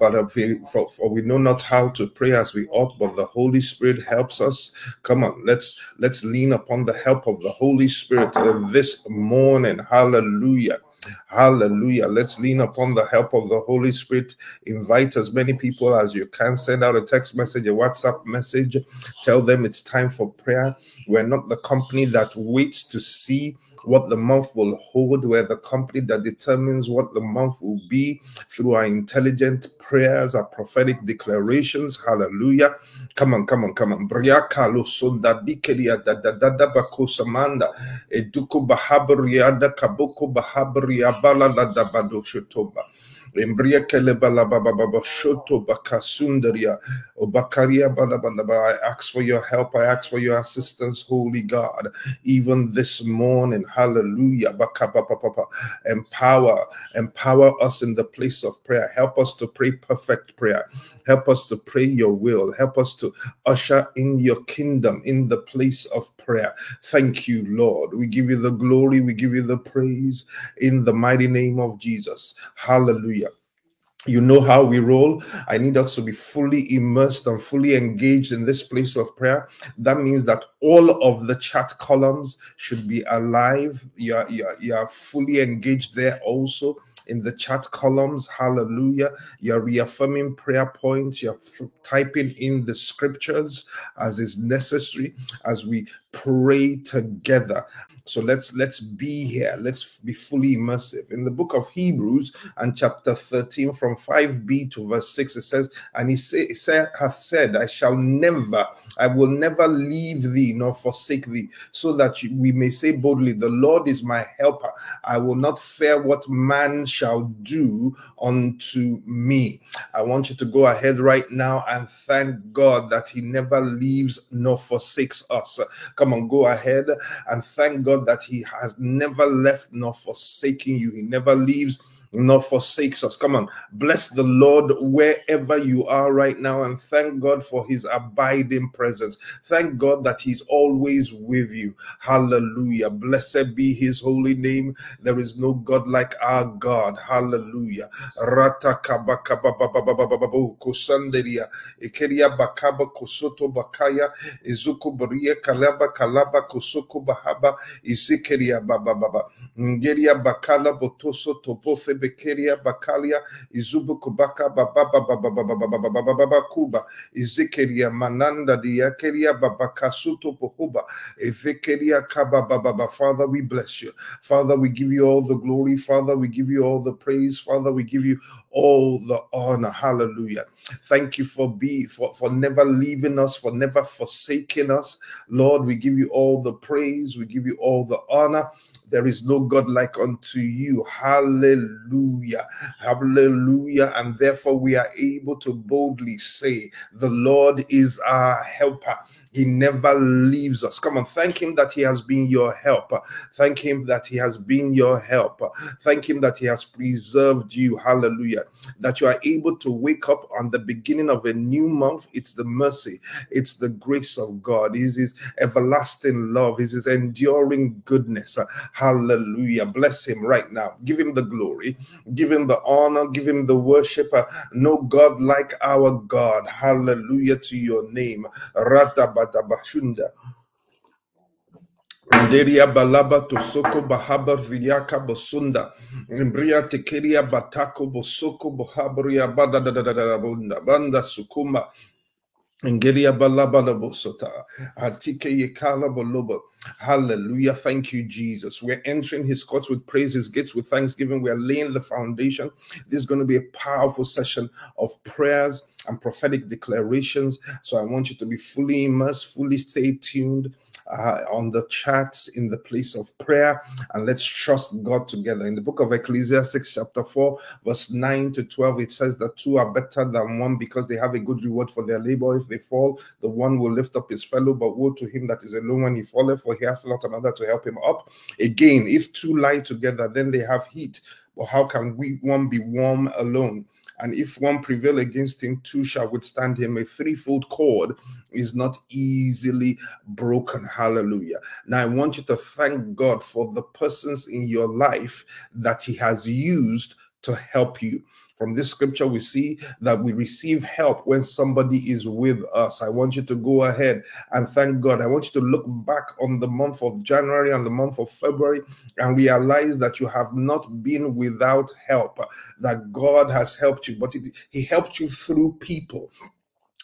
But for, for we know not how to pray as we ought, but the Holy Spirit helps us. Come on, let's let's lean upon the help of the Holy Spirit uh, this morning. Hallelujah. Hallelujah. Let's lean upon the help of the Holy Spirit. Invite as many people as you can. Send out a text message, a WhatsApp message. Tell them it's time for prayer. We're not the company that waits to see what the month will hold. We're the company that determines what the month will be through our intelligent prayers, our prophetic declarations. Hallelujah. Come on, come on, come on. Briaka lo sonda dikeria da da da da bako samanda. Eduko bahabria kaboko bahabria da da bado bala oh, I ask for your help. I ask for your assistance, Holy God. Even this morning, Hallelujah. Empower, empower us in the place of prayer. Help us to pray perfect prayer. Help us to pray your will. Help us to usher in your kingdom in the place of prayer. Thank you, Lord. We give you the glory. We give you the praise in the mighty name of Jesus. Hallelujah you know how we roll. I need us to be fully immersed and fully engaged in this place of prayer. That means that all of the chat columns should be alive. You're, you're, you're fully engaged there also in the chat columns. Hallelujah. You're reaffirming prayer points. You're typing in the scriptures as is necessary as we pray together. So let's let's be here. Let's be fully immersive. In the book of Hebrews and chapter 13 from 5b to verse 6 it says and he say, hath said I shall never I will never leave thee nor forsake thee so that we may say boldly the Lord is my helper. I will not fear what man shall do unto me. I want you to go ahead right now and thank God that he never leaves nor forsakes us. Come on, go ahead and thank God that He has never left nor forsaken you. He never leaves nor forsakes us. Come on, bless the Lord wherever you are right now and thank God for his abiding presence. Thank God that he's always with you. Hallelujah. Blessed be his holy name. There is no God like our God. Hallelujah. Rata bakaya kalaba kalaba bahaba baba baba bekeria bakalia izubu kubaka baba baba kuba izikeria mananda diakeria baba kasuto pohuba evekeria kaba baba Father we bless you Father we give you all the glory Father we give you all the praise Father we give you all the honor hallelujah thank you for be for, for never leaving us for never forsaking us Lord we give you all the praise we give you all the honor there is no God like unto you. Hallelujah. Hallelujah. And therefore we are able to boldly say, The Lord is our helper. He never leaves us. Come on, thank Him that He has been your helper. Thank Him that He has been your helper. Thank Him that He has preserved you. Hallelujah. That you are able to wake up on the beginning of a new month. It's the mercy, it's the grace of God. It's His everlasting love, it's His enduring goodness. Hallelujah. Bless Him right now. Give Him the glory, give Him the honor, give Him the worship. No God like our God. Hallelujah to your name. Badabashunda. Nderia balaba tosoko bahaba viyaka bosunda. Mbria tekeria batako bosoko bohabria bada da da da da bunda banda sukuma. Hallelujah. Thank you, Jesus. We're entering his courts with praise, his gates with thanksgiving. We're laying the foundation. This is going to be a powerful session of prayers and prophetic declarations. So I want you to be fully immersed, fully stay tuned. Uh, on the chats in the place of prayer and let's trust God together. In the book of Ecclesiastes, chapter 4, verse 9 to 12, it says that two are better than one because they have a good reward for their labor. If they fall, the one will lift up his fellow, but woe to him that is alone when he falleth, for he hath not another to help him up. Again, if two lie together, then they have heat. But how can we one be warm alone? And if one prevail against him, two shall withstand him. A threefold cord is not easily broken. Hallelujah. Now, I want you to thank God for the persons in your life that he has used to help you From this scripture, we see that we receive help when somebody is with us. I want you to go ahead and thank God. I want you to look back on the month of January and the month of February and realize that you have not been without help, that God has helped you, but He helped you through people.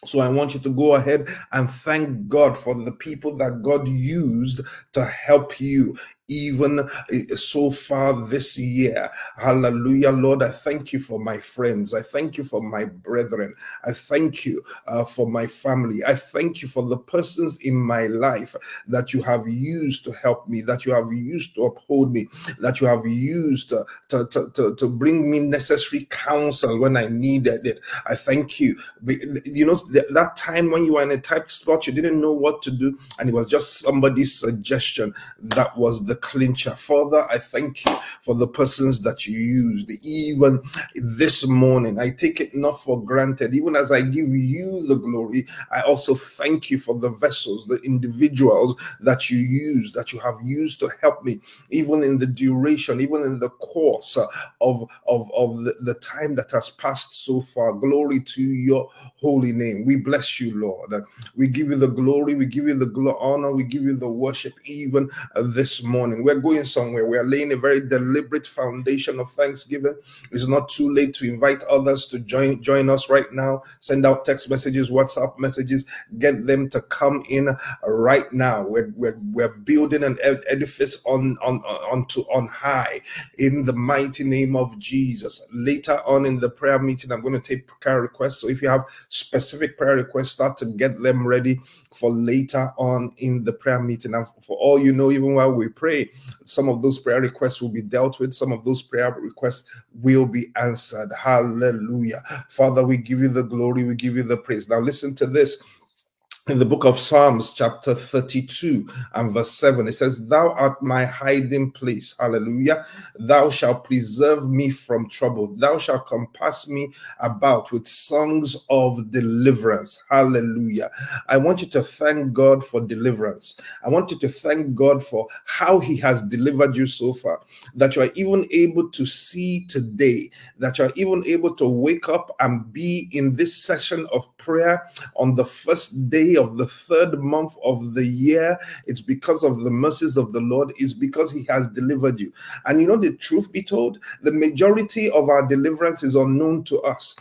So I want you to go ahead and thank God for the people that God used to help you even eh, so far this year. Hallelujah, Lord. I thank you for my friends. I thank you for my brethren. I thank you uh, for my family. I thank you for the persons in my life that you have used to help me, that you have used to uphold me, that you have used to, to, to, to, to bring me necessary counsel when I needed it. I thank you. You know, that time when you were in a tight spot, you didn't know what to do, and it was just somebody's suggestion that was the clincher. Father, I thank you for the persons that you used, even this morning. I take it not for granted. Even as I give you the glory, I also thank you for the vessels, the individuals that you use, that you have used to help me, even in the duration, even in the course of, of, of the, the time that has passed so far. Glory to your holy name. We bless you, Lord. We give you the glory, we give you the honor, we give you the worship, even this morning morning. We're going somewhere. We are laying a very deliberate foundation of thanksgiving. It's not too late to invite others to join join us right now. Send out text messages, WhatsApp messages, get them to come in right now. We're, we're, we're building an edifice on on onto on high in the mighty name of Jesus. Later on in the prayer meeting, I'm going to take prayer requests. So if you have specific prayer requests, start to get them ready for later on in the prayer meeting. And for all you know, even while we pray, some of those prayer requests will be dealt with, some of those prayer requests will be answered. Hallelujah. Father, we give you the glory, we give you the praise. Now, listen to this in the book of Psalms, chapter 32 and verse 7, it says, Thou art my hiding place. Hallelujah. Thou shalt preserve me from trouble. Thou shalt compass me about with songs of deliverance. Hallelujah. I want you to thank God for deliverance. I want you to thank God for how He has delivered you so far, that you are even able to see today, that you are even able to wake up and be in this session of prayer on the first day of the third month of the year, it's because of the mercies of the Lord, it's because He has delivered you. And you know, the truth be told, the majority of our deliverance is unknown to us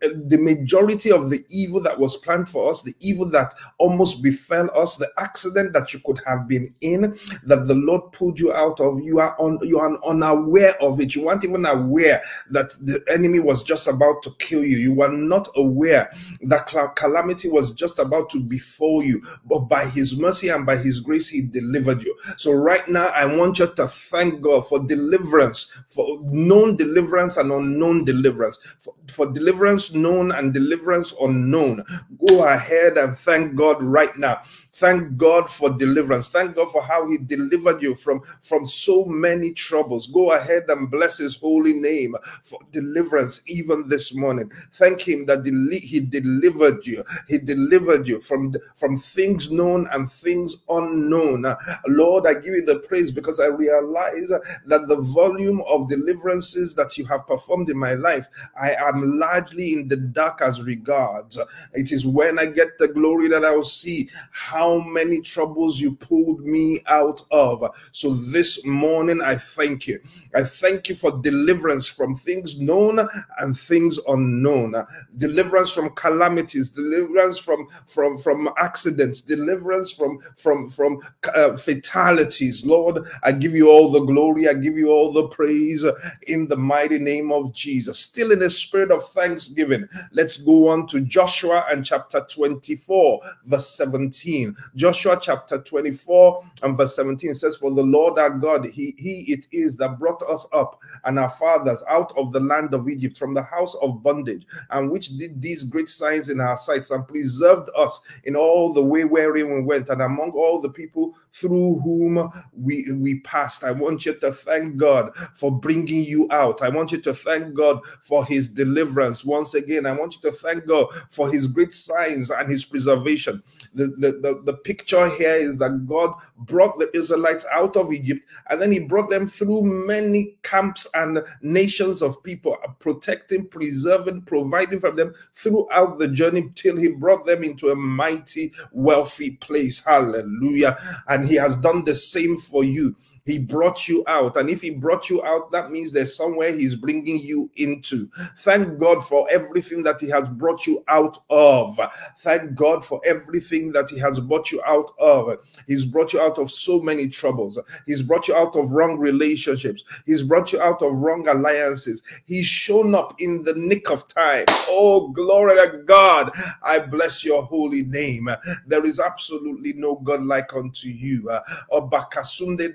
the majority of the evil that was planned for us, the evil that almost befell us, the accident that you could have been in, that the Lord pulled you out of, you are on you are unaware of it. You weren't even aware that the enemy was just about to kill you. You were not aware that calamity was just about to befall you, but by his mercy and by his grace, he delivered you. So right now, I want you to thank God for deliverance, for known deliverance and unknown deliverance, for, for deliverance deliverance known and deliverance unknown. Go ahead and thank God right now. Thank God for deliverance. Thank God for how He delivered you from, from so many troubles. Go ahead and bless His holy name for deliverance even this morning. Thank Him that He delivered you. He delivered you from, from things known and things unknown. Lord, I give you the praise because I realize that the volume of deliverances that you have performed in my life, I am largely in the dark as regards. It is when I get the glory that I will see how how many troubles you pulled me out of. So this morning, I thank you. I thank you for deliverance from things known and things unknown, deliverance from calamities, deliverance from from from accidents, deliverance from from from uh, fatalities. Lord, I give you all the glory. I give you all the praise in the mighty name of Jesus. Still in a spirit of thanksgiving, let's go on to Joshua and chapter 24, verse 17. Joshua chapter 24 and verse 17 says, For the Lord our God, He, he it is that brought us up and our fathers out of the land of Egypt from the house of bondage, and which did these great signs in our sights and preserved us in all the way wherein we went, and among all the people through whom we, we passed. I want you to thank God for bringing you out. I want you to thank God for his deliverance. Once again, I want you to thank God for his great signs and his preservation. The, the, the, the picture here is that God brought the Israelites out of Egypt and then he brought them through many camps and nations of people, uh, protecting, preserving, providing for them throughout the journey till he brought them into a mighty, wealthy place. Hallelujah. And he has done the same for you. He brought you out. And if he brought you out, that means there's somewhere he's bringing you into. Thank God for everything that he has brought you out of. Thank God for everything that he has brought you out of. He's brought you out of so many troubles. He's brought you out of wrong relationships. He's brought you out of wrong alliances. He's shown up in the nick of time. Oh, glory to God. I bless your holy name. There is absolutely no God like unto you. Obakasunde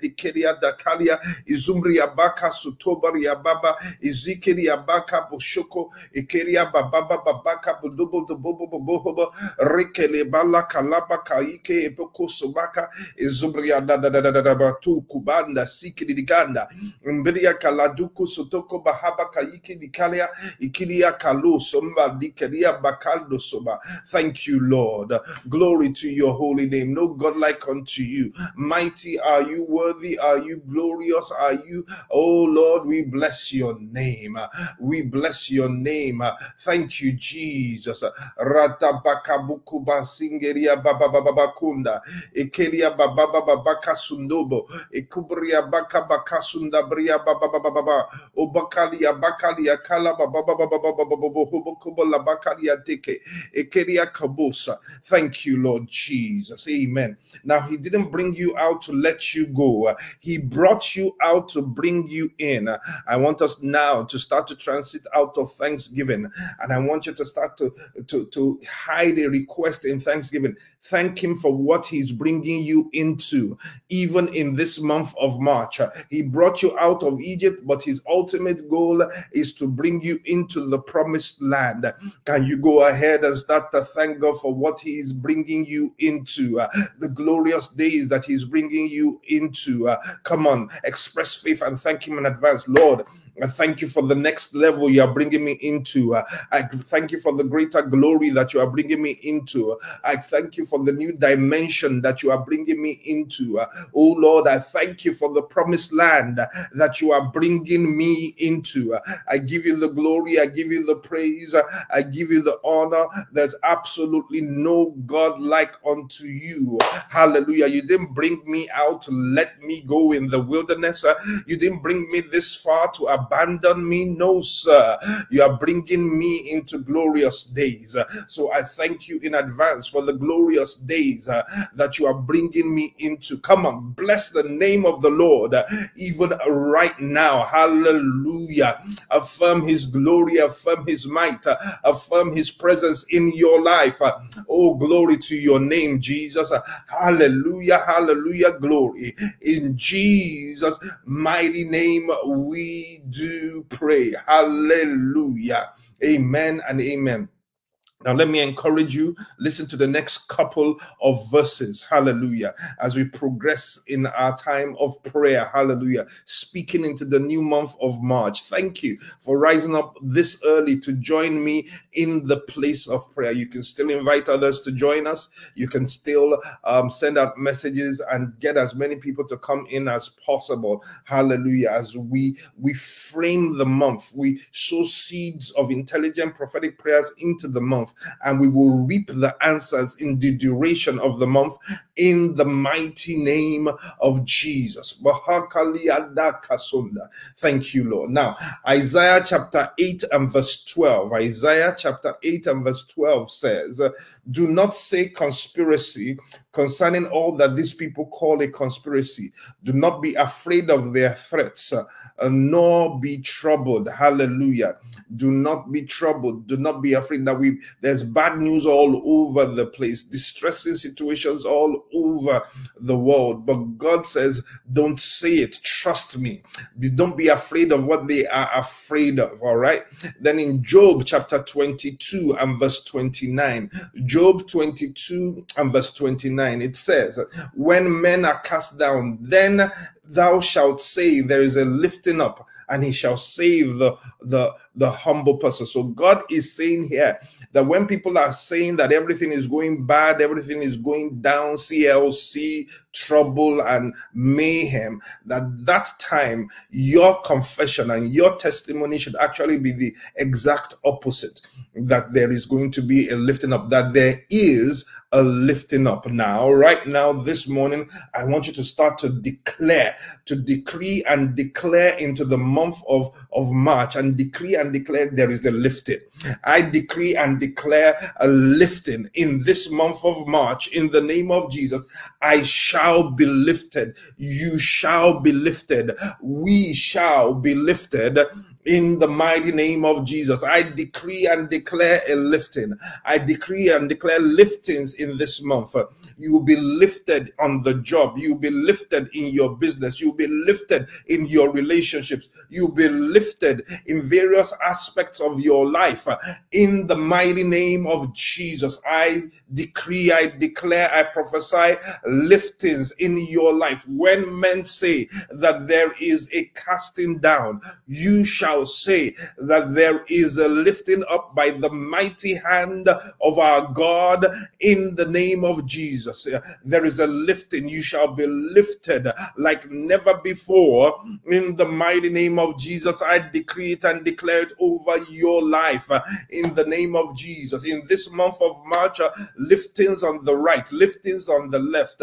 Dakalia, Izumbria Baka Sutobaria Baba, Baka Boshoko, Ikeria Bababa Babaka Budubo the Bobo Boboba, Rikele Bala Kalaba Kaike Eboko Sobaka, Izumbria da da da da da Batu Kubanda Kaladuku Sotoko Bahaba Kaike Kalu Somba Dikeria Bakaldo Soba. Thank you, Lord. Glory to your holy name. No God like unto you. Mighty are you, worthy are you, glorious are you. Oh Lord, we bless your name. We bless your name. Thank you, Jesus. Ratabakabukuba singeria baba baba kunda. Ekeria baba baba baka sundobo. Ekubria baka baka sundabria baba baba baba. Obakalia bakalia kala baba He brought you out to bring you in. I want us now to start to transit out of thanksgiving. And I want you to start to, to, to hide a request in thanksgiving. Thank Him for what He's bringing you into, even in this month of March. He brought you out of Egypt, but His ultimate goal is to bring you into the promised land. Can you go ahead and start to thank God for what He is bringing you into, uh, the glorious days that He's bringing you into? Uh, come on, express faith and thank Him in advance, Lord. I thank you for the next level you are bringing me into. I thank you for the greater glory that you are bringing me into. I thank you for the new dimension that you are bringing me into. Oh Lord, I thank you for the promised land that you are bringing me into. I give you the glory, I give you the praise, I give you the honor. There's absolutely no God like unto you. Hallelujah. You didn't bring me out to let me go in the wilderness. You didn't bring me this far to abandon me. No, sir. You are bringing me into glorious days. So I thank you in advance for the glorious days uh, that you are bringing me into. Come on, bless the name of the Lord uh, even right now. Hallelujah. Affirm his glory, affirm his might, uh, affirm his presence in your life. Oh, glory to your name, Jesus. Hallelujah, hallelujah, glory. In Jesus' mighty name, we do pray. Hallelujah. Amen and amen. Now, let me encourage you. Listen to the next couple of verses. Hallelujah. As we progress in our time of prayer. Hallelujah. Speaking into the new month of March. Thank you for rising up this early to join me in the place of prayer. You can still invite others to join us. You can still um, send out messages and get as many people to come in as possible. Hallelujah. As we we frame the month, we sow seeds of intelligent prophetic prayers into the month and we will reap the answers in the duration of the month in the mighty name of Jesus. Thank you, Lord. Now, Isaiah chapter 8 and verse 12. Isaiah chapter 8 and verse 12 says, Do not say conspiracy concerning all that these people call a conspiracy. Do not be afraid of their threats uh, nor be troubled. Hallelujah. Do not be troubled. Do not be afraid that we there's bad news all over the place, distressing situations all over the world. But God says, don't say it. Trust me. Don't be afraid of what they are afraid of. All right. Then in Job chapter 22 and verse 29, Job 22 and verse 29, it says, When men are cast down, then thou shalt say there is a lifting up and he shall save the the the humble person. So God is saying here that when people are saying that everything is going bad, everything is going down, CLC, trouble, and mayhem, that that time your confession and your testimony should actually be the exact opposite. That there is going to be a lifting up, that there is a lifting up now. Right now, this morning, I want you to start to declare, to decree and declare into the month of, of March and decree and declare there is a lifting. I decree and declare a lifting in this month of March in the name of Jesus. I shall be lifted. You shall be lifted. We shall be lifted in the mighty name of Jesus. I decree and declare a lifting. I decree and declare liftings in this month. You will be lifted on the job. You'll be lifted in your business. You'll be lifted in your relationships. You'll be lifted in various aspects of your life. In the mighty name of Jesus, I decree, I declare, I prophesy liftings in your life. When men say that there is a casting down, you shall say that there is a lifting up by the mighty hand of our God in the name of Jesus. There is a lifting. You shall be lifted like never before in the mighty name of Jesus. I decree it and declare it over your life in the name of Jesus. In this month of March, liftings on the right, liftings on the left.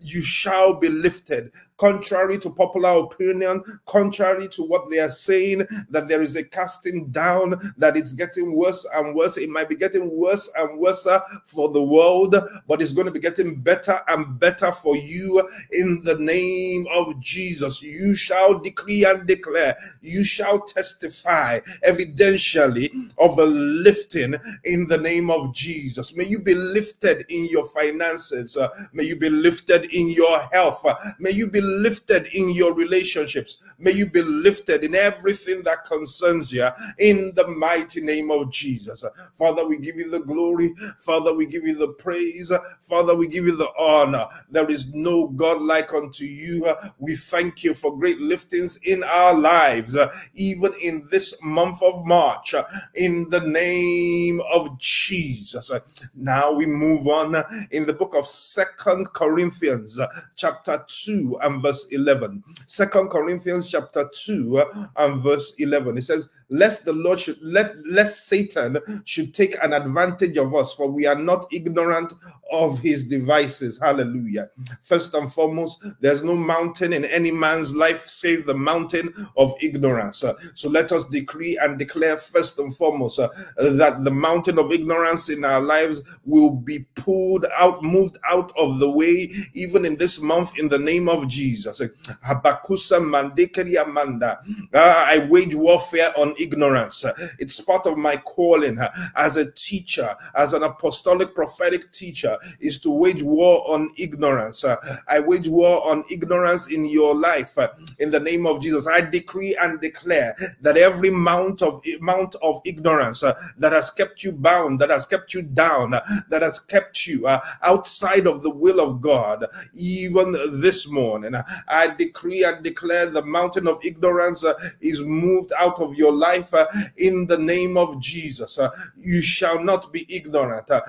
You shall be lifted contrary to popular opinion, contrary to what they are saying, that there is a casting down, that it's getting worse and worse. It might be getting worse and worse for the world, but it's going to be getting better and better for you in the name of Jesus. You shall decree and declare, you shall testify evidentially of a lifting in the name of Jesus. May you be lifted in your finances, may you be lifted in your health, may you be lifted in your relationships. May you be lifted in everything that concerns you in the mighty name of Jesus. Father, we give you the glory. Father, we give you the praise. Father, we give you the honor. There is no God like unto you. We thank you for great liftings in our lives, even in this month of March, in the name of Jesus. Now we move on in the book of Second Corinthians, chapter 2 and verse 11. Second Corinthians chapter 2 and verse 11. It says, lest the Lord should let lest Satan should take an advantage of us, for we are not ignorant of his devices. Hallelujah. First and foremost, there's no mountain in any man's life save the mountain of ignorance. So let us decree and declare first and foremost uh, that the mountain of ignorance in our lives will be pulled out, moved out of the way, even in this month, in the name of Jesus. Habakusa mandekeri amanda. Uh, I wage warfare on ignorance. It's part of my calling as a teacher, as an apostolic prophetic teacher, is to wage war on ignorance. I wage war on ignorance in your life. In the name of Jesus, I decree and declare that every mount of mount of ignorance uh, that has kept you bound, that has kept you down, uh, that has kept you uh, outside of the will of God, even this morning, I decree and declare the mountain of ignorance is moved out of your life uh, in the name of Jesus. Uh, you shall not be ignorant. Uh,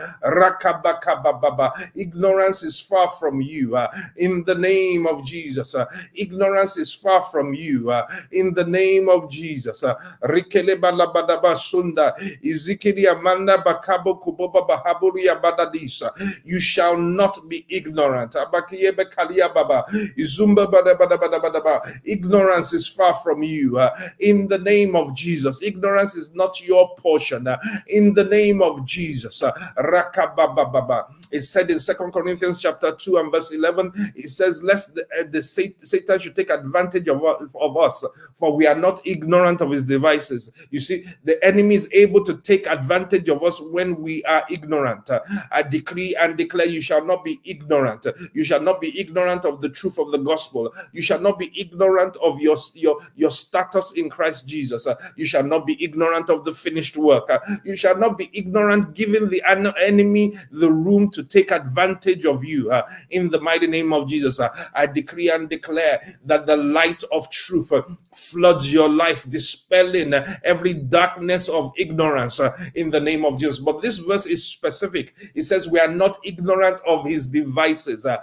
ignorance is far from you in the name of Jesus. Ignorance is far from you in the name of Jesus. You shall not be ignorant. Ignorance is far from you in the name of Jesus. Jesus. Ignorance is not your portion. Uh, in the name of Jesus. Uh, it said in Second Corinthians chapter 2 and verse 11, it says, Lest the, uh, the Satan should take advantage of, of us, for we are not ignorant of his devices. You see, the enemy is able to take advantage of us when we are ignorant. I decree and declare you shall not be ignorant. You shall not be ignorant of the truth of the gospel. You shall not be ignorant of your, your, your status in Christ Jesus. You shall not be ignorant of the finished work. You shall not be ignorant, giving the enemy the room to take advantage of you. Uh, in the mighty name of Jesus, I decree and declare that the light of truth uh, floods your life, dispelling every darkness of ignorance in the name of Jesus. But this verse is specific. It says, We are not ignorant of his devices. I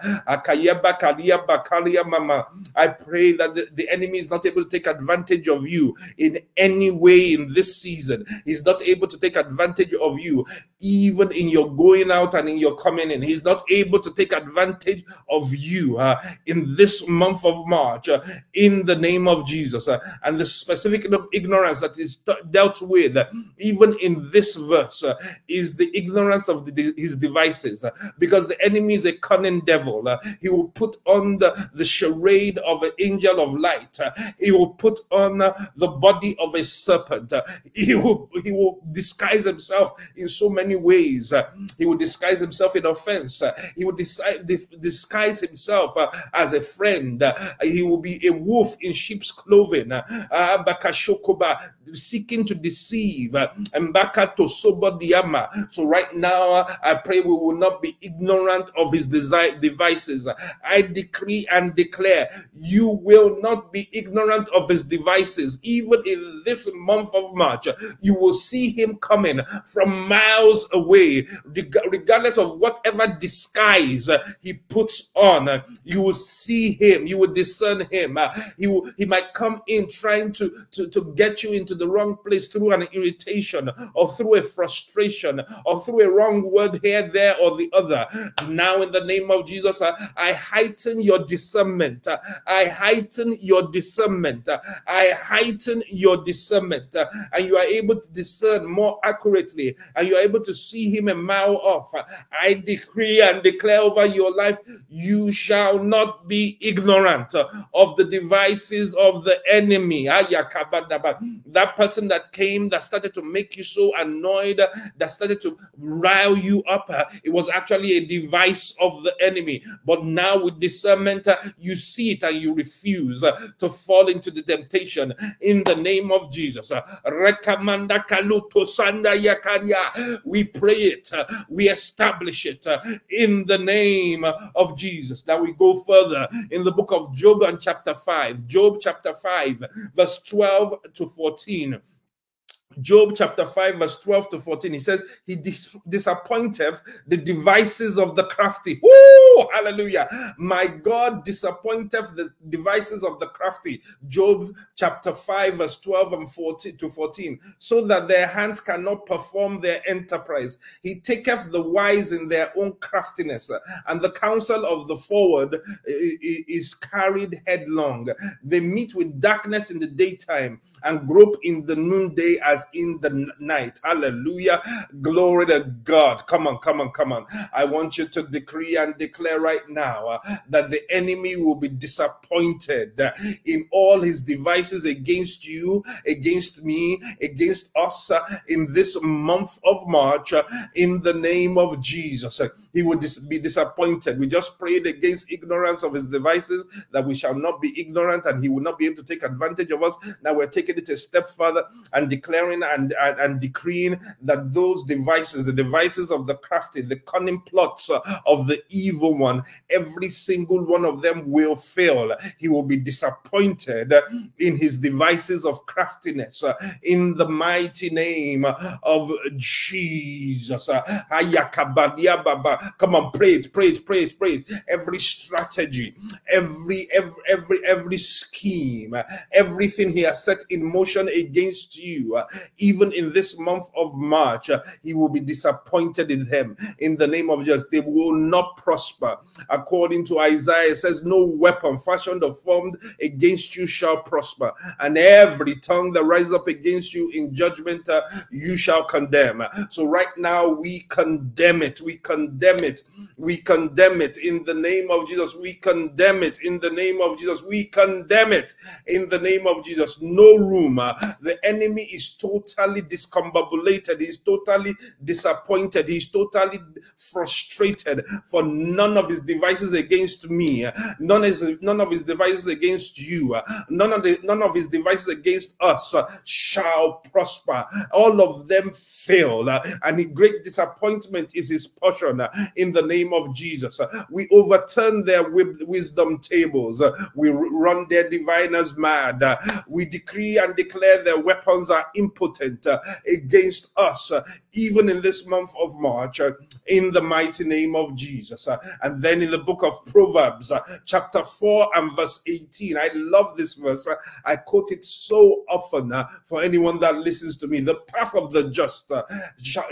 pray that the, the enemy is not able to take advantage of you in any way in this season. He's not able to take advantage of you even in your going out and in your coming in. He's not able to take advantage of you uh, in this month of March uh, in the name of Jesus. Uh, and the specific ignorance that is dealt with, even in this verse, is the ignorance of the, his devices. Because the enemy is a cunning devil. he will put on the, the charade of an angel of light, he will put on the body of a serpent, he, will, he will disguise himself in so many ways. he will disguise himself in offense, he will disguise himself as a friend, he will be a wolf in sheep's clothing. Ambakashokoba Seeking to deceive. Uh, so, right now, uh, I pray we will not be ignorant of his devices. I decree and declare you will not be ignorant of his devices. Even in this month of March, you will see him coming from miles away, regardless of whatever disguise uh, he puts on. You will see him, you will discern him. He will, he might come in trying to, to, to get you into the wrong place through an irritation or through a frustration or through a wrong word here, there, or the other. Now, in the name of Jesus, uh, I heighten your discernment. Uh, I heighten your discernment. Uh, I heighten your discernment. And you are able to discern more accurately and you are able to see him a mile off. I decree and declare over your life, you shall not be ignorant of the devices of the enemy. That person that came that started to make you so annoyed, that started to rile you up, it was actually a device of the enemy. But now with discernment, you see it and you refuse to fall into the temptation in the name of Jesus. We pray it, we establish it in the name of Jesus. Now we go further in the book of Job and chapter 5. Job chapter 5, verse 12 to 14 speaking Job chapter 5, verse 12 to 14, he says, He dis- disappointeth the devices of the crafty. Woo! Hallelujah. My God disappointeth the devices of the crafty. Job chapter 5, verse 12 and 14 to 14, so that their hands cannot perform their enterprise. He taketh the wise in their own craftiness, and the counsel of the forward is carried headlong. They meet with darkness in the daytime and grope in the noonday as in the night. Hallelujah. Glory to God. Come on, come on, come on. I want you to decree and declare right now uh, that the enemy will be disappointed uh, in all his devices against you, against me, against us uh, in this month of March uh, in the name of Jesus he would dis- be disappointed. We just prayed against ignorance of his devices that we shall not be ignorant and he will not be able to take advantage of us. Now we're taking it a step further and declaring and, and, and decreeing that those devices, the devices of the crafty, the cunning plots of the evil one, every single one of them will fail. He will be disappointed in his devices of craftiness in the mighty name of Jesus. Come on, pray it, pray it, pray it, pray it. Every strategy, every every every every scheme, everything he has set in motion against you, even in this month of March, he will be disappointed in them. In the name of Jesus, they will not prosper. According to Isaiah, it says, "No weapon fashioned or formed against you shall prosper, and every tongue that rises up against you in judgment, uh, you shall condemn." So right now, we condemn it. We condemn condemn it. We condemn it in the name of Jesus. We condemn it in the name of Jesus. We condemn it in the name of Jesus. No room. Uh, the enemy is totally discombobulated. He's totally disappointed. He's totally frustrated for none of his devices against me. None is none of his devices against you. None of the none of his devices against us shall prosper. All of them fail, and great disappointment is his portion. In the name of Jesus, we overturn their wisdom tables. We run their diviners mad. We decree and declare their weapons are impotent against us, even in this month of March, uh, in the mighty name of Jesus. Uh, and then in the book of Proverbs, uh, chapter 4 and verse 18, I love this verse. I quote it so often for anyone that listens to me. The path of the just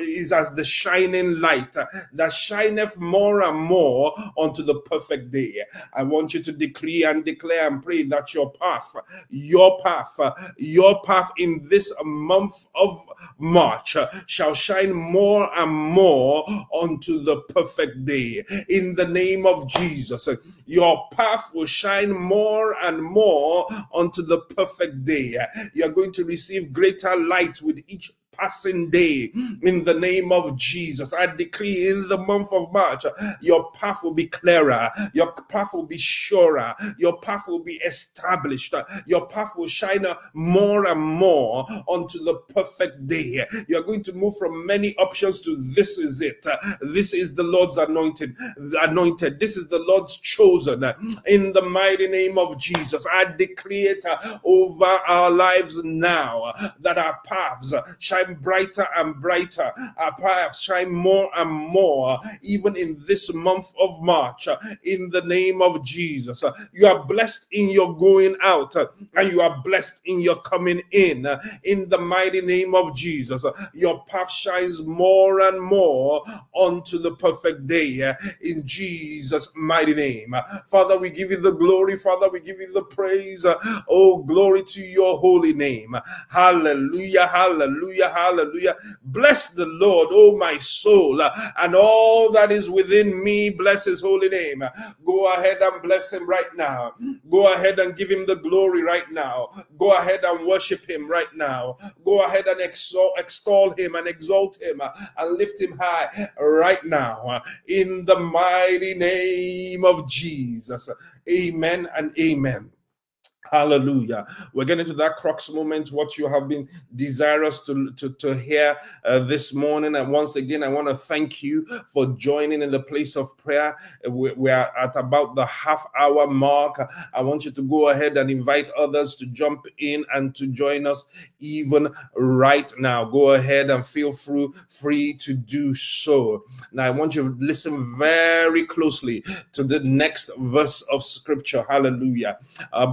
is as the shining light that shineth more and more unto the perfect day. I want you to decree and declare and pray that your path, your path, your path in this month of March shall shine more and more unto the perfect day. In the name of Jesus, your path will shine more and more unto the perfect day. You are going to receive greater light with each passing day in the name of Jesus. I decree in the month of March, your path will be clearer, your path will be surer, your path will be established, your path will shine more and more onto the perfect day. You're going to move from many options to this is it. This is the Lord's anointed, anointed. This is the Lord's chosen. In the mighty name of Jesus, I decree it over our lives now that our paths shine shine brighter and brighter. Our paths shine more and more, even in this month of March, in the name of Jesus. You are blessed in your going out, and you are blessed in your coming in, in the mighty name of Jesus. Your path shines more and more unto the perfect day, in Jesus' mighty name. Father, we give you the glory. Father, we give you the praise. Oh, glory to your holy name. Hallelujah, hallelujah, Hallelujah. Bless the Lord, oh my soul, and all that is within me. Bless his holy name. Go ahead and bless him right now. Go ahead and give him the glory right now. Go ahead and worship him right now. Go ahead and exalt, extol him and exalt him and lift him high right now. In the mighty name of Jesus. Amen and amen. Hallelujah. We're getting to that crux moment, what you have been desirous to, to, to hear uh, this morning. And once again, I want to thank you for joining in the place of prayer. We, we are at about the half hour mark. I want you to go ahead and invite others to jump in and to join us even right now. Go ahead and feel free, to do so. Now, I want you to listen very closely to the next verse of scripture. Hallelujah. Uh,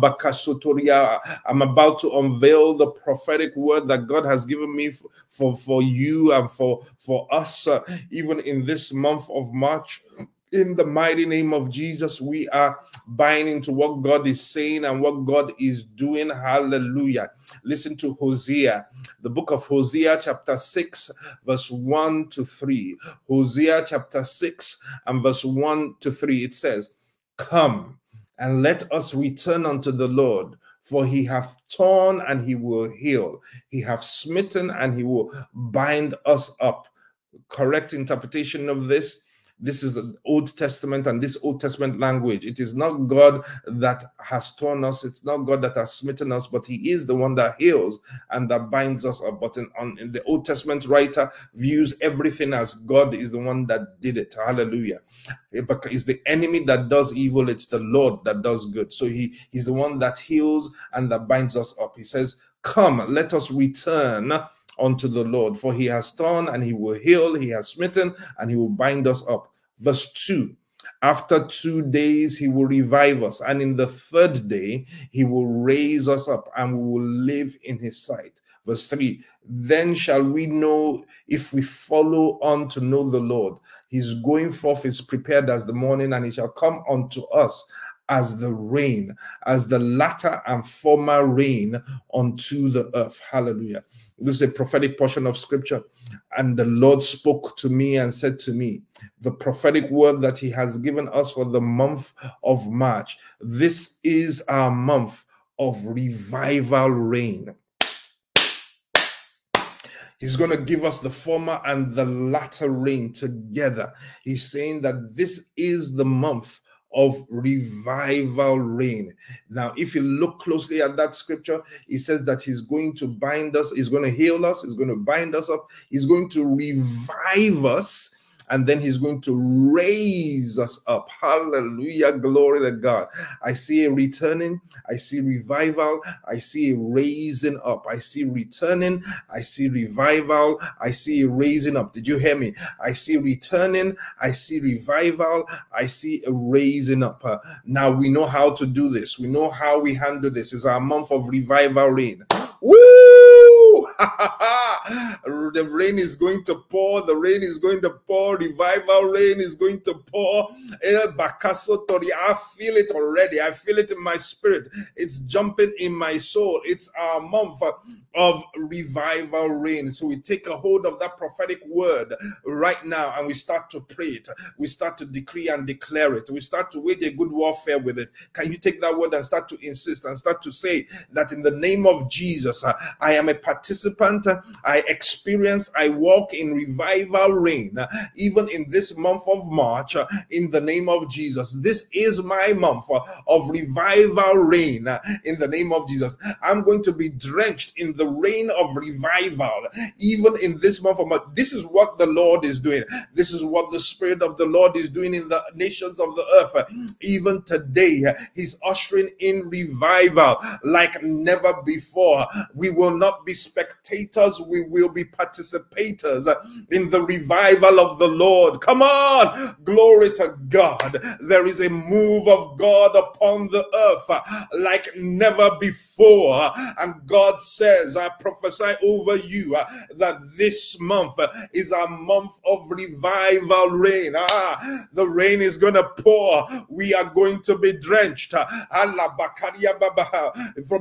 I'm about to unveil the prophetic word that God has given me for, for, for you and for, for us, uh, even in this month of March. In the mighty name of Jesus, we are buying into what God is saying and what God is doing. Hallelujah. Listen to Hosea, the book of Hosea, chapter 6, verse 1 to 3. Hosea, chapter 6, and verse 1 to 3. It says, Come and let us return unto the Lord. For he hath torn and he will heal. He hath smitten and he will bind us up. Correct interpretation of this this is the Old Testament and this Old Testament language. It is not God that has torn us, it's not God that has smitten us, but He is the one that heals and that binds us up. But in, on, in the Old Testament writer views everything as God is the one that did it. Hallelujah. Eh, it's the enemy that does evil, it's the Lord that does good. So He He's the one that heals and that binds us up. He says, Come, let us return unto the Lord, for he has torn and he will heal, he has smitten and he will bind us up. Verse 2 After two days, he will revive us, and in the third day, he will raise us up and we will live in his sight. Verse 3 Then shall we know if we follow on to know the Lord. His going forth is prepared as the morning, and he shall come unto us as the rain, as the latter and former rain unto the earth. Hallelujah. This is a prophetic portion of scripture. And the Lord spoke to me and said to me, the prophetic word that He has given us for the month of March. This is our month of revival rain. He's going to give us the former and the latter rain together. He's saying that this is the month of revival rain. Now, if you look closely at that scripture, it says that he's going to bind us, he's going to heal us, he's going to bind us up, he's going to revive us and then he's going to raise us up. Hallelujah. Glory to God. I see a returning, I see revival, I see a raising up. I see returning, I see revival, I see a raising up. Did you hear me? I see returning, I see revival, I see a raising up. Uh, now we know how to do this, we know how we handle this. It's our month of revival rain. Woo! the rain is going to pour, the rain is going to pour, revival rain is going to pour. I feel it already. I feel it in my spirit. It's jumping in my soul. It's our month of revival rain. So we take a hold of that prophetic word right now and we start to pray it. We start to decree and declare it. We start to wage a good warfare with it. Can you take that word and start to insist and start to say that in the name of Jesus, uh, I am a participant. I experience, I walk in revival rain, even in this month of March, in the name of Jesus. This is my month of revival rain in the name of Jesus. I'm going to be drenched in the rain of revival, even in this month of March. This is what the Lord is doing. This is what the Spirit of the Lord is doing in the nations of the earth. Even today, He's ushering in revival like never before. We will not be spectators, we will be participators in the revival of the Lord. Come on, glory to God. There is a move of God upon the earth like never before. And God says, I prophesy over you that this month is a month of revival rain. Ah, the rain is going to pour. We are going to be drenched. From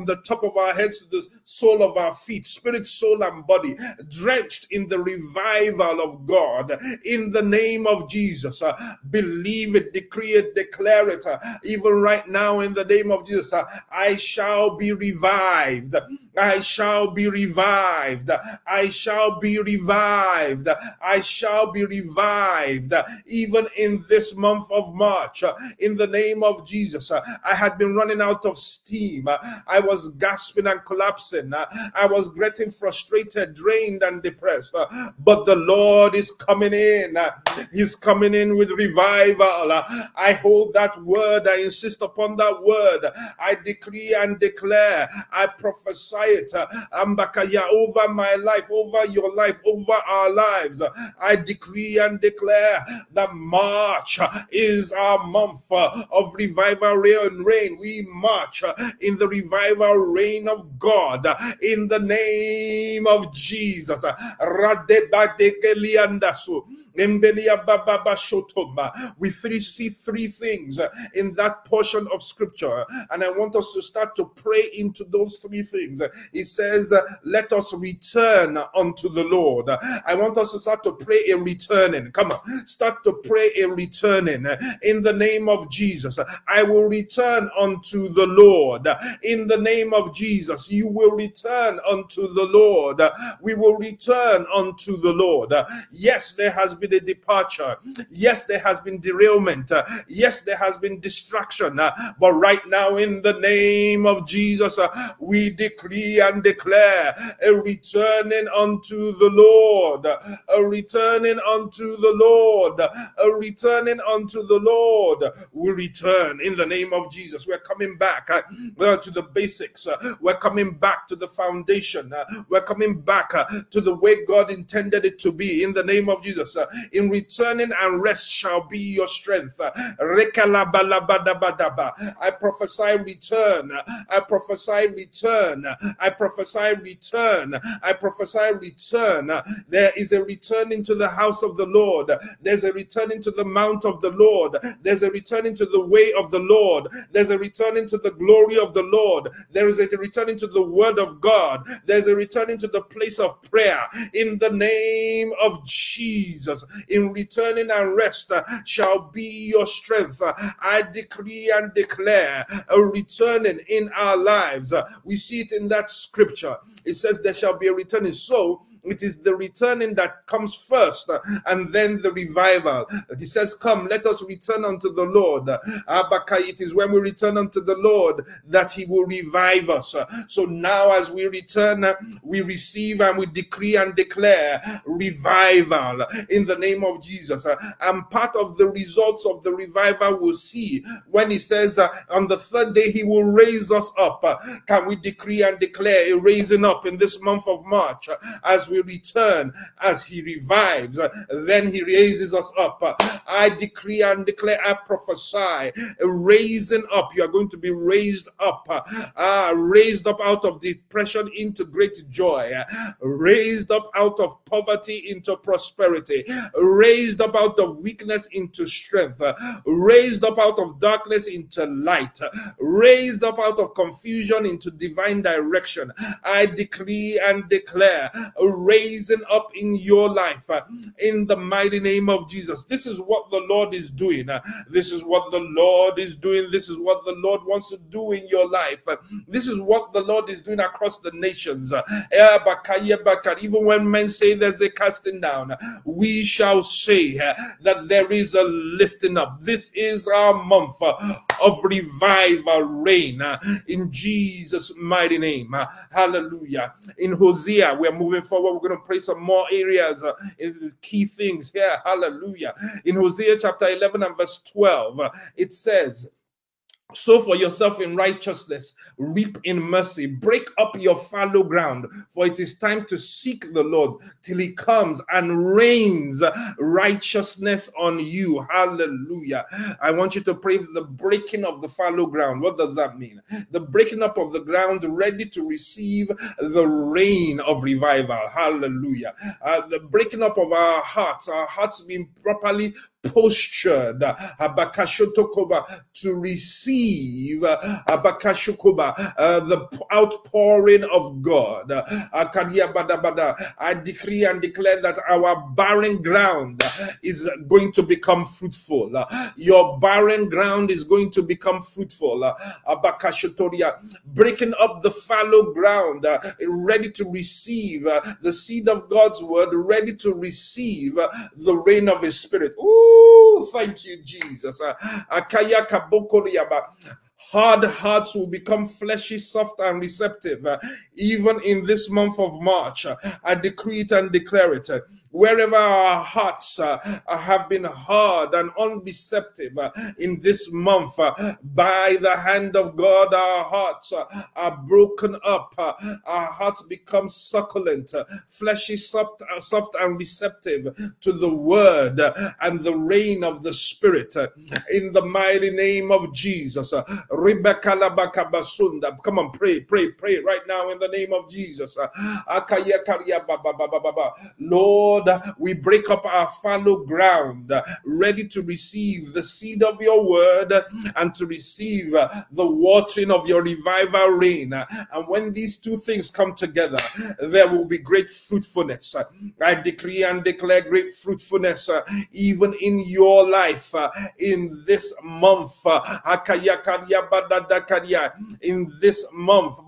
the top of our heads to the sole of our feet, spirit, soul, and body, drenched in the revival of God. In the name of Jesus, uh, believe it, decree it, declare it. Uh, even right now, in the name of Jesus, uh, I shall be revived. I shall be revived. I shall be revived. I shall be revived. Even in this month of March, in the name of Jesus, I had been running out of steam. I was gasping and collapsing. I was getting frustrated, drained, and depressed. But the Lord is coming in. He's coming in with revival. I hold that word. I insist upon that word. I decree and declare. I prophesy it Ambakaya over my life, over your life, over our lives. I decree and declare that March is our month of revival rain. rain. We march in the revival reign of God in the name of Jesus. We three see three things in that portion of scripture, and I want us to start to pray into those three things. He says, uh, Let us return unto the Lord. I want us to start to pray a returning. Come on, start to pray a returning in the name of Jesus. I will return unto the Lord in the name of Jesus. You will return unto the Lord. We will return unto the Lord. Yes, there has been a departure. Yes, there has been derailment. Yes, there has been distraction. But right now, in the name of Jesus, we decree and declare a returning unto the Lord, a returning unto the Lord, a returning unto the Lord. We return in the name of Jesus. We're coming back uh, to the basics. Uh, we're coming back to the foundation. Uh, we're coming back uh, to the way God intended it to be in the name of Jesus. Uh, in returning and rest shall be your strength. Uh, I prophesy return. I prophesy return. I prophesy return. I prophesy return. There is a return into the house of the Lord. There's a return into the mount of the Lord. There's a return into the way of the Lord. There's a return into the glory of the Lord. There is a return into the word of God. There's a return into the place of prayer in the name of Jesus. In returning and rest uh, shall be your strength. I decree and declare a returning in our lives. We see it in that scripture. It says there shall be a returning. So It is the returning that comes first uh, and then the revival. He says, Come, let us return unto the Lord. Abakai, it is when we return unto the Lord that He will revive us. So now, as we return, we receive and we decree and declare revival in the name of Jesus. And part of the results of the revival we'll see when He says, On the third day, He will raise us up. Can we decree and declare a raising up in this month of March as we return, as He revives? Then He raises us up. I decree and declare, I prophesy, raising up. You are going to be raised up, uh, raised up out of depression into great joy, raised up out of poverty into prosperity, raised up out of weakness into strength, raised up out of darkness into light, raised up out of confusion into divine direction. I decree and declare raising up in your life uh, in the mighty name of Jesus. This is what the Lord is doing. Uh, this is what the Lord is doing. This is what the Lord wants to do in your life. Uh, this is what the Lord is doing across the nations. Eh, Even when men say there's a casting down, we shall say that there is a lifting up. This is our month of revival rain in Jesus' mighty name. Hallelujah. In Hosea, we're moving forward. We're going to pray some more areas, uh, key things here. Hallelujah. In Hosea chapter 11 and verse 12, it says, sow for yourself in righteousness, reap in mercy, break up your fallow ground, for it is time to seek the Lord till he comes and rains righteousness on you. Hallelujah. I want you to pray for the breaking of the fallow ground. What does that mean? The breaking up of the ground ready to receive the rain of revival. Hallelujah. Uh, the breaking up of our hearts, our hearts being properly postured Abakashotokoba to receive uh, the outpouring of God. I decree and declare that our barren ground is going to become fruitful. Your barren ground is going to become fruitful. Breaking up the fallow ground, ready to receive the seed of God's word, ready to receive the rain of His Spirit. Ooh, thank you, Jesus. Akaya Hard hearts will become fleshy, soft, and receptive. Even in this month of March, I decree it and declare it. Wherever our hearts uh, have been hard and unreceptive uh, in this month, uh, by the hand of God, our hearts uh, are broken up. Uh, our hearts become succulent, uh, fleshy, soft, soft, and receptive to the word and the rain of the Spirit. in the mighty name of Jesus. Come on, pray, pray, pray right now in the name of Jesus. Lord, we break up our fallow ground, ready to receive the seed of your word and to receive the watering of your revival rain. And when these two things come together, there will be great fruitfulness. I decree and declare great fruitfulness even in your life in this month in this month.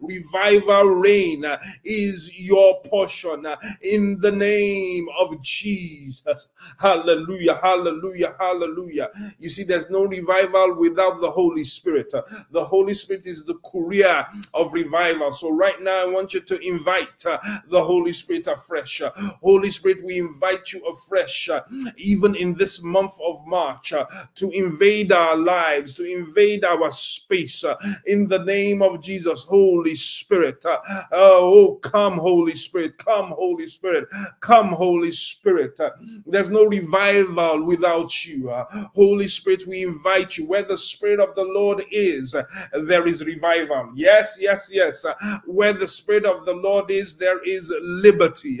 Revival rain is your portion in the name of Jesus. Hallelujah, hallelujah, hallelujah. You see, there's no revival without the Holy Spirit. The Holy Spirit is the courier of revival. So, right now, I want you to invite the Holy Spirit afresh. Holy Spirit, we invite you afresh, even in this month of March, to invade our lives, to invade our space in the name of Jesus, Holy Spirit. Uh, oh, come, Holy Spirit, come, Holy Spirit, come, Holy Spirit. Uh, there's no revival without you. Holy Spirit, we invite you. Where the Spirit of the Lord is, there is revival. Yes, yes, yes. Where the Spirit of the Lord is, there is liberty.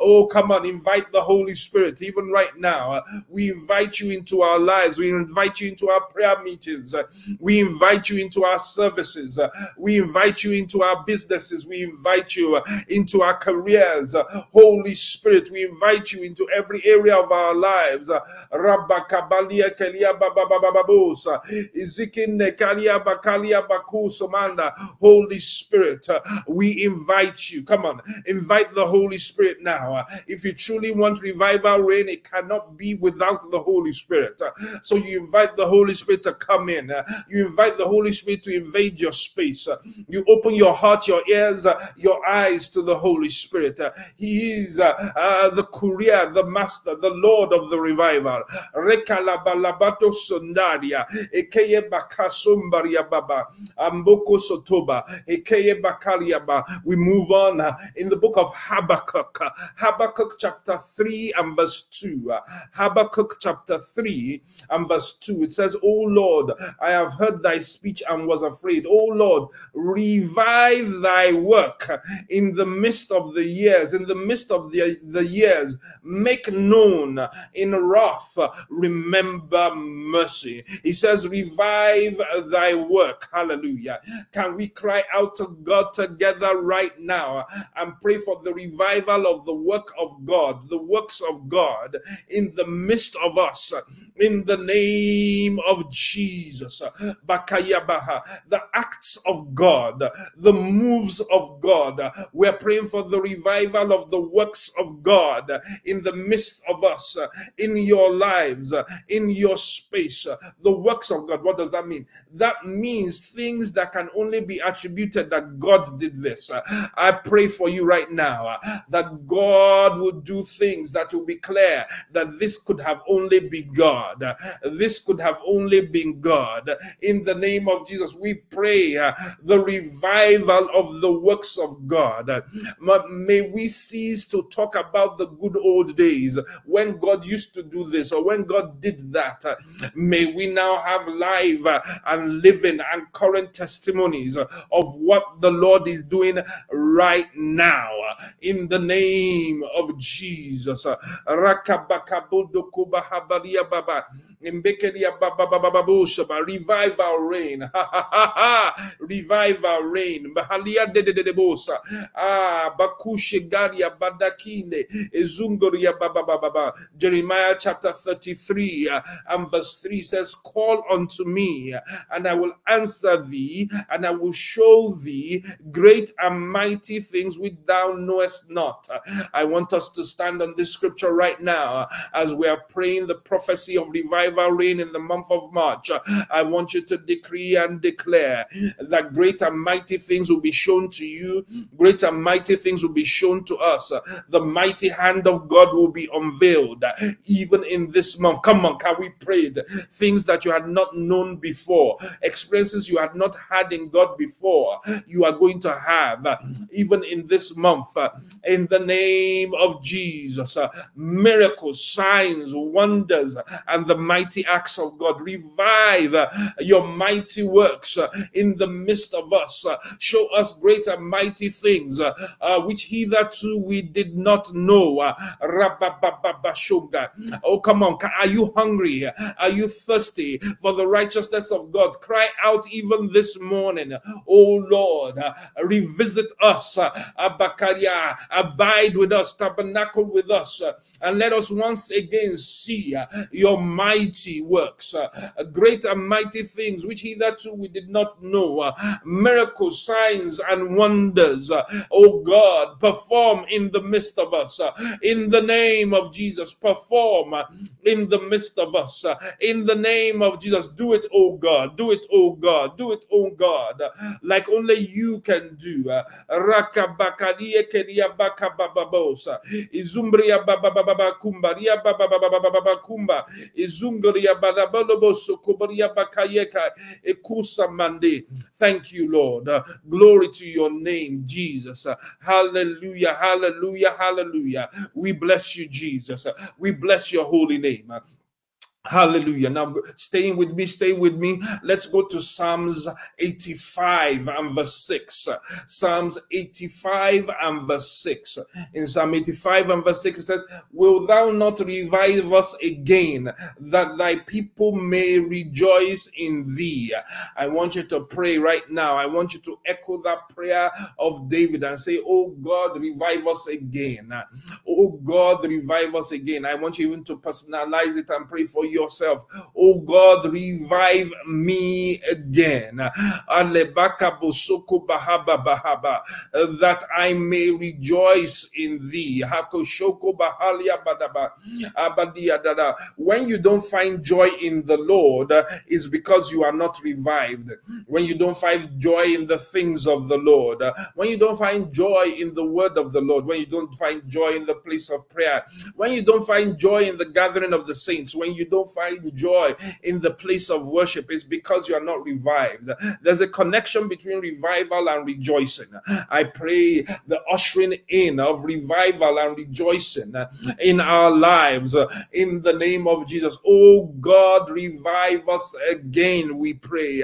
Oh, come on, invite the Holy Spirit even right now. We invite you into our lives. We invite you into our prayer meetings. We invite you into our services. We invite you into our businesses. We invite you into our careers. Holy Spirit, we invite you into every area of our lives. Rabakabalia Kelia Bababababosa. Izikin Nekalia Bakalia Bakusomanda. Holy Spirit, we invite you. Come on, invite the Holy Spirit now. If you truly want revival rain, it cannot be without the Holy Spirit. So you invite the Holy Spirit to come in. You invite the Holy Spirit to invade your space. You open your heart, your ears, your eyes to the Holy Spirit. He is uh, the courier, the master, the Lord of the revival. Rekalabalabato sondaria, ekeye bakasumbaria baba, amboko sotoba, ekeye bakaliaba. We move on in the book of Habakkuk, Habakkuk chapter 3 and verse 2. Habakkuk chapter 3 and verse 2. It says, Oh Lord, I have heard thy speech and was afraid. Oh Lord, revive thy work in the midst of the years, in the midst of the, the years. Make known in wrath, remember mercy. He says, Revive thy work. Hallelujah. Can we cry out to God together right now and pray for the revival of the work of God, the works of God in the midst of us, in the name of Jesus? The acts of God, the moves of God. We're praying for the revival of the works of God in the midst of us, in your lives, in your space. The works of God. What does that mean? That means things that can only be attributed that God did this. I pray for you right now that God will do things that will be clear that this could have only been God. This could have only been God. In the name of Jesus, we pray uh, the revival of the works of God. May we cease to talk about the good old days when God used to do this or when God did that. May we now have live and living and current testimonies of what the Lord is doing right now in the name of Jesus. Revive our reign. Revive our reign. Bahalia de de de bosa. Ah, bakushe garia badakinde. Ezungoria baba baba. Jeremiah chapter 33 uh, and verse 3 says, Call unto me, and I will answer thee, and I will show thee great and mighty things which thou knowest not. I want us to stand on this scripture right now as we are praying the prophecy of revival rain in the month of March. I want you to decree and declare that great and mighty things will be shown to you, great and mighty things will be shown to us. The mighty hand of God will be unveiled even in this month. Come on, can we pray? Things that you had not known before, experiences you had not had in God before, you are going to have even in this month. In the name of Jesus, miracles, signs, wonders, and the mighty acts of God. Revive your mighty works uh, in the midst of us. Uh, show us great and mighty things uh, uh which hitherto we did not know. Uh, oh, come on. Are you hungry? Are you thirsty for the righteousness of God? Cry out even this morning. Oh, Lord, uh, revisit us. Abakaria, abide with us, tabernacle with us, and let us once again see your mighty works, great and mighty things which hitherto we did not know, uh, miracles, signs, and wonders, uh, oh God, perform in the midst of us, uh, in the name of Jesus, perform uh, in the midst of us, uh, in the name of Jesus. Do it, oh God, do it, oh God, do it, oh God, like only you can do. Izumbria. Thank you, Lord. Uh, glory to your name, Jesus. Uh, hallelujah, hallelujah, hallelujah. We bless you, Jesus. Uh, we bless your holy name. Hallelujah. Now, staying with me, stay with me. Let's go to Psalms 85 and verse 6. Psalms 85 and verse 6. In Psalm 85 and verse 6, it says, Will thou not revive us again, that thy people may rejoice in thee? I want you to pray right now. I want you to echo that prayer of David and say, Oh God, revive us again. Oh God, revive us again. I want you even to personalize it and pray for yourself. Oh God, revive me again. That I may rejoice in thee. When you don't find joy in the Lord, is because you are not revived. When you don't find joy in the things of the Lord, when you don't find joy in the word of the Lord, when you don't find joy in the place of prayer, when you don't find joy in the gathering of the saints, when you don't find joy in the place of worship is because you are not revived. There's a connection between revival and rejoicing. I pray the ushering in of revival and rejoicing in our lives in the name of Jesus. Oh God, revive us again, we pray.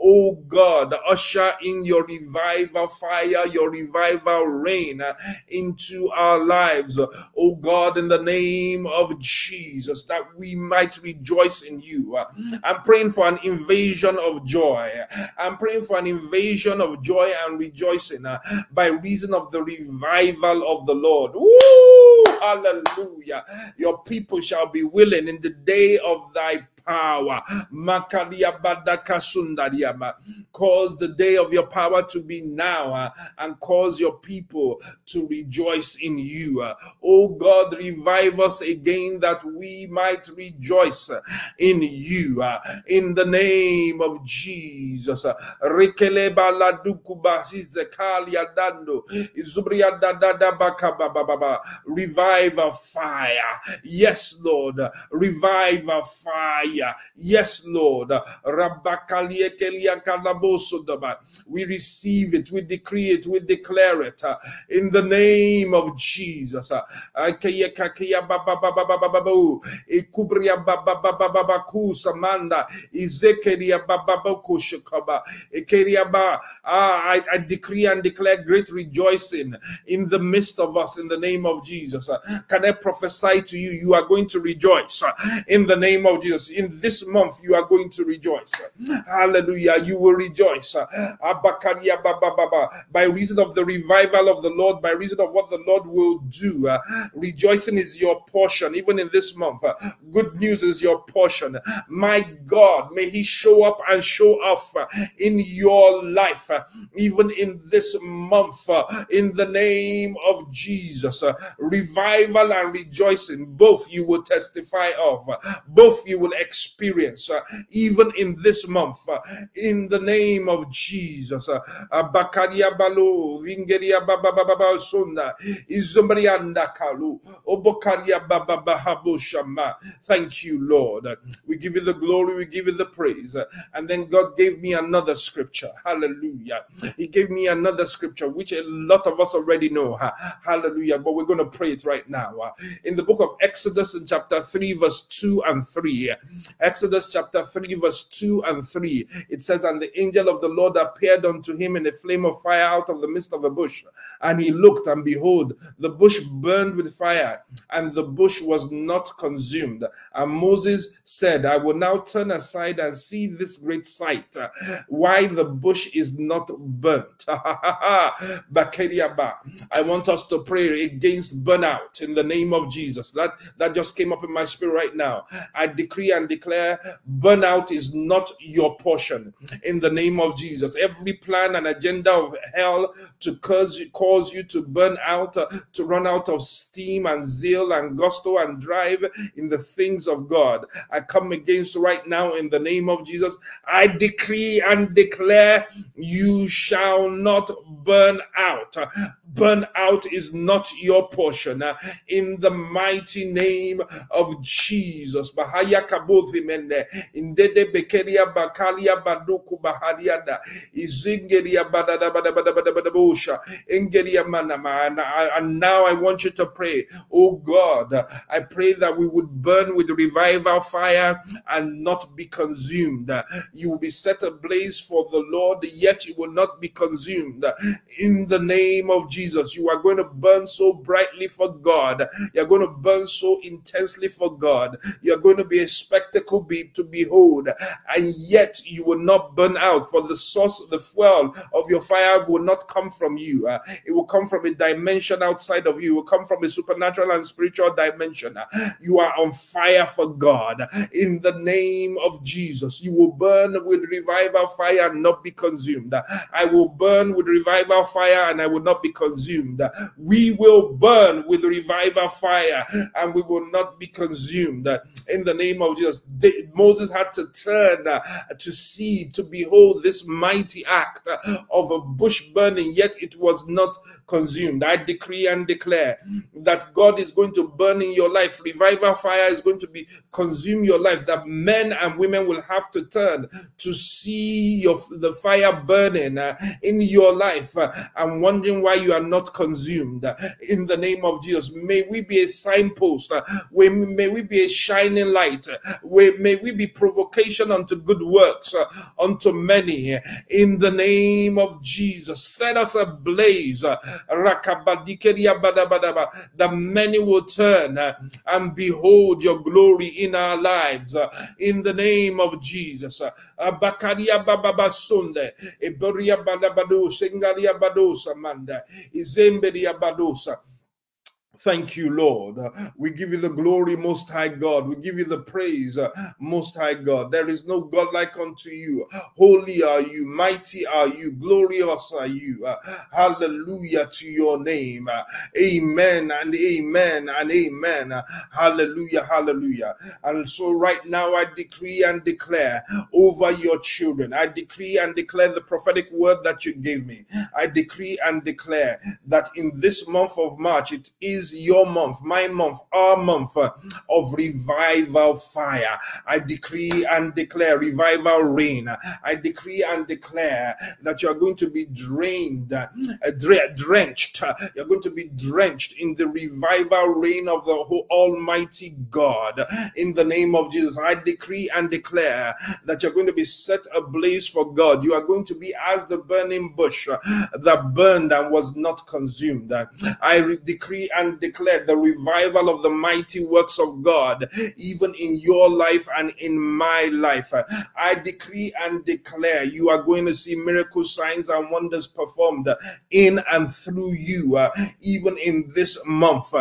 Oh God, usher in your revival fire, your revival rain into our lives. Oh God, in the name of Jesus, that we might rejoice in you. I'm praying for an invasion of joy. I'm praying for an invasion of joy and rejoicing uh, by reason of the revival of the Lord. Woo! Hallelujah. Your people shall be willing in the day of thy power. Cause the day of your power to be now uh, and cause your people to rejoice in you. Oh God, revive us again that we might rejoice in you. Uh, in the name of Jesus. Revive a fire. Yes, Lord. Revive a fire. Yes, Lord. We receive it, we decree it, we declare it uh, in the name of Jesus. Uh, ah, I, I decree and declare great rejoicing in the midst of us in the name of Jesus. Uh, can I prophesy to you? You are going to rejoice in the name of Jesus in this month you are going to rejoice. Hallelujah. You will rejoice. By reason of the revival of the Lord, by reason of what the Lord will do. Uh, rejoicing is your portion, even in this month. Uh, good news is your portion. My God, may He show up and show off uh, in your life, even in this month, in the name of Jesus. Revival and rejoicing, both you will testify of, both you will experience uh, even in this month uh, in the name of Jesus. Thank you, Lord. We give you the glory, we give you the praise. And then God gave me another scripture. Hallelujah. He gave me another scripture, which a lot of us already know. Hallelujah. But we're going to pray it right now. In the book of Exodus, in chapter 3, verse 2 and 3, Exodus chapter 3, verse 2 and 3. It says, And the angel of the Lord appeared unto him in a flame of fire out of the midst of a bush. And he looked, and behold, the bush burned with fire, and the bush was not consumed. And Moses said, I will now turn aside and see this great sight, why the bush is not burnt. I want us to pray against burnout in the name of Jesus. That, that just came up in my spirit right now. I decree and declare burnout is not your portion in the name of Jesus. Every plan and agenda of hell to cause, cause you to burn out, uh, to run out of steam and zeal and gusto and drive in the things of God. I come against right now in the name of Jesus. I decree and declare you shall not burn out burnout is not your portion in the mighty name of Jesus. Bahaya kabo Rothimende, Indede Bekeria Bakalia Baduku Bahariada, Izingeria Badada Badabadabadabosha, Ingeria Manama. And now I want you to pray, oh God, I pray that we would burn with revival fire and not be consumed. You will be set ablaze for the Lord, yet you will not be consumed. In the name of Jesus, you are going to burn so brightly for God. You're going to burn so intensely for God. You're going to be a spectacle be, to behold, and yet you will not burn out. For the source, of the fuel of your fire will not come from you. Uh, it will come from a dimension outside of you. It will come from a supernatural and spiritual dimension. Uh, you are on fire for God. In the name of Jesus, you will burn with revival fire and not be consumed. I will burn with revival fire and I will not be consumed. We will burn with revival fire and we will not be consumed. In the name of Jesus, Moses had to turn uh, to see, to behold this mighty act of a bush burning, yet it was not consumed. I decree and declare that God is going to burn in your life. Revival fire is going to be consume your life. That men and women will have to turn to see your the fire burning uh, in your life uh, and wondering why you are not consumed. in the name of Jesus, may we be a signpost. Uh, may we be a shining light. Uh, may we be provocation unto good works uh, unto many. In the name of Jesus, set us ablaze. That many will turn and behold your glory in our lives in the name of Jesus. Bakaria Baba Sunde, Eberia Badabado, Sengaria Badosa Manda, Izemberia Badosa. Thank you, Lord. We give you the glory, Most High God. We give you the praise, Most High God. There is no God like unto you. Holy are you, mighty are you, glorious are you. Hallelujah to your name. Amen and amen and amen. Hallelujah, hallelujah. And so, right now, I decree and declare over your children. I decree and declare the prophetic word that you gave me. I decree and declare that in this month of March, it is your month, my month, our month of revival fire. I decree and declare revival rain. I decree and declare that you're going to be drained, uh, drenched. You're going to be drenched in the revival rain of the Almighty God. In the name of Jesus, I decree and declare that you're going to be set ablaze for God. You are going to be as the burning bush uh, that burned and was not consumed. I decree and declare the revival of the mighty works of God, even in your life and in my life. I decree and declare you are going to see miracle signs and wonders performed in and through you, uh, even in this month.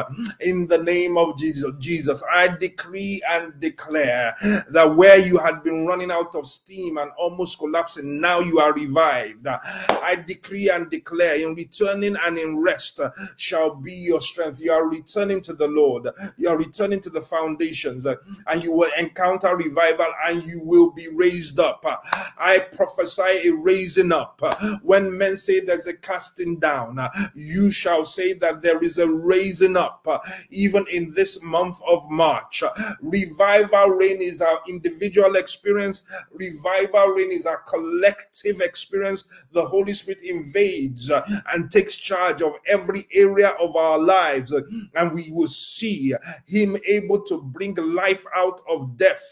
In the name of Jesus, I decree and declare that where you had been running out of steam and almost collapsing, now you are revived. I decree and declare in returning and in rest shall be your strength you are returning to the Lord, you are returning to the foundations, uh, and you will encounter revival and you will be raised up. I prophesy a raising up. When men say there's a casting down, you shall say that there is a raising up, even in this month of March. Revival rain is our individual experience, revival rain is our collective experience. The Holy Spirit invades and takes charge of every area of our lives and we will see him able to bring life out of death,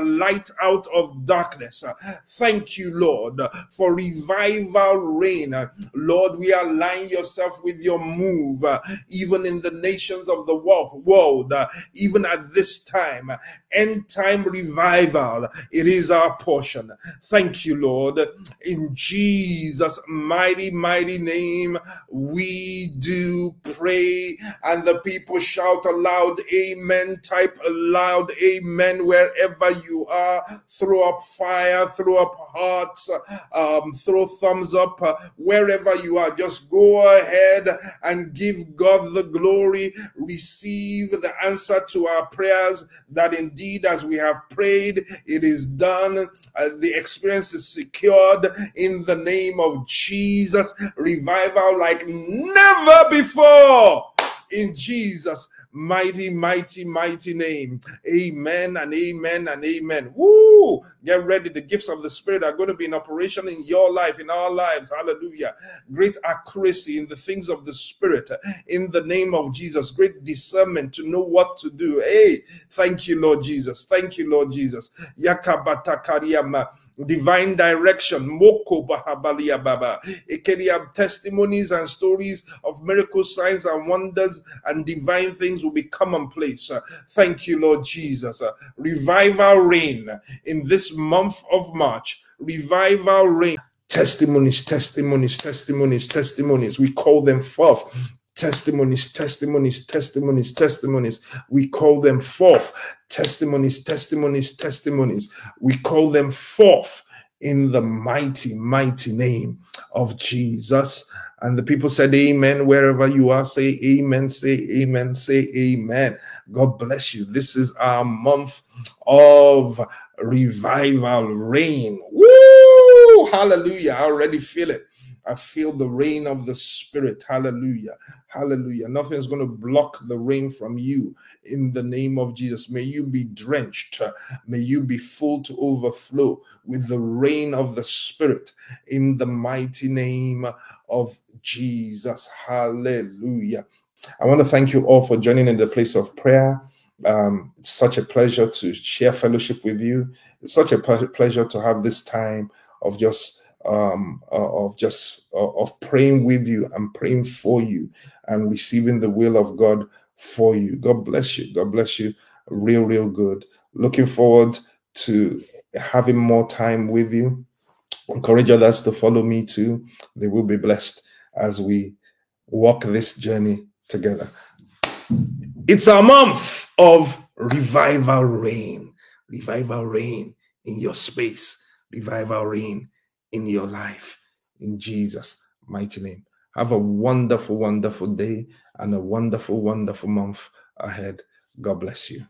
light out of darkness. Thank you, Lord, for revival rain. Lord, we align yourself with your move, even in the nations of the world, even at this time. End time revival, it is our portion. Thank you, Lord. In Jesus' mighty, mighty name, we do pray, and the people shout aloud, Amen. Type aloud, Amen, wherever you are. Throw up fire, throw up hearts, um, throw thumbs up, uh, wherever you are. Just go ahead and give God the glory. Receive the answer to our prayers that indeed, as we have prayed, it is done. Uh, the experience is secured in the name of Jesus. Revival like never before in Jesus' mighty, mighty, mighty name. Amen and amen and amen. Woo! Get ready. The gifts of the Spirit are going to be in operation in your life, in our lives. Hallelujah. Great accuracy in the things of the Spirit in the name of Jesus. Great discernment to know what to do. Hey, thank you, Lord Jesus. Thank you, Lord Jesus. Yakabata Kariama divine direction. Moko Bahabalia Baba. Ekeria testimonies and stories of miracles, signs, and wonders and divine things will be commonplace. Thank you, Lord Jesus. Revival rain in this month of March. Revival rain. Testimonies, testimonies, testimonies, testimonies. We call them forth testimonies, testimonies, testimonies, testimonies. We call them forth. Testimonies, testimonies, testimonies. We call them forth in the mighty, mighty name of Jesus. And the people said, Amen. Wherever you are, say Amen, say Amen, say Amen. God bless you. This is our month of revival rain. Woo! Hallelujah. I already feel it. I feel the rain of the Spirit. Hallelujah. Hallelujah. Nothing's going to block the rain from you in the name of Jesus. May you be drenched. May you be full to overflow with the rain of the Spirit in the mighty name of Jesus. Hallelujah. I want to thank you all for joining in the place of prayer. Um, it's such a pleasure to share fellowship with you. It's such a pleasure to have this time of just um, uh, of just uh, of praying with you and praying for you and receiving the will of God for you. God bless you. God bless you. Real, real good. Looking forward to having more time with you. Encourage others to follow me too. They will be blessed as we walk this journey together. It's a month of revival rain. Revival rain in your space. Revival rain in your life in Jesus' mighty name. Have a wonderful, wonderful day and a wonderful, wonderful month ahead. God bless you.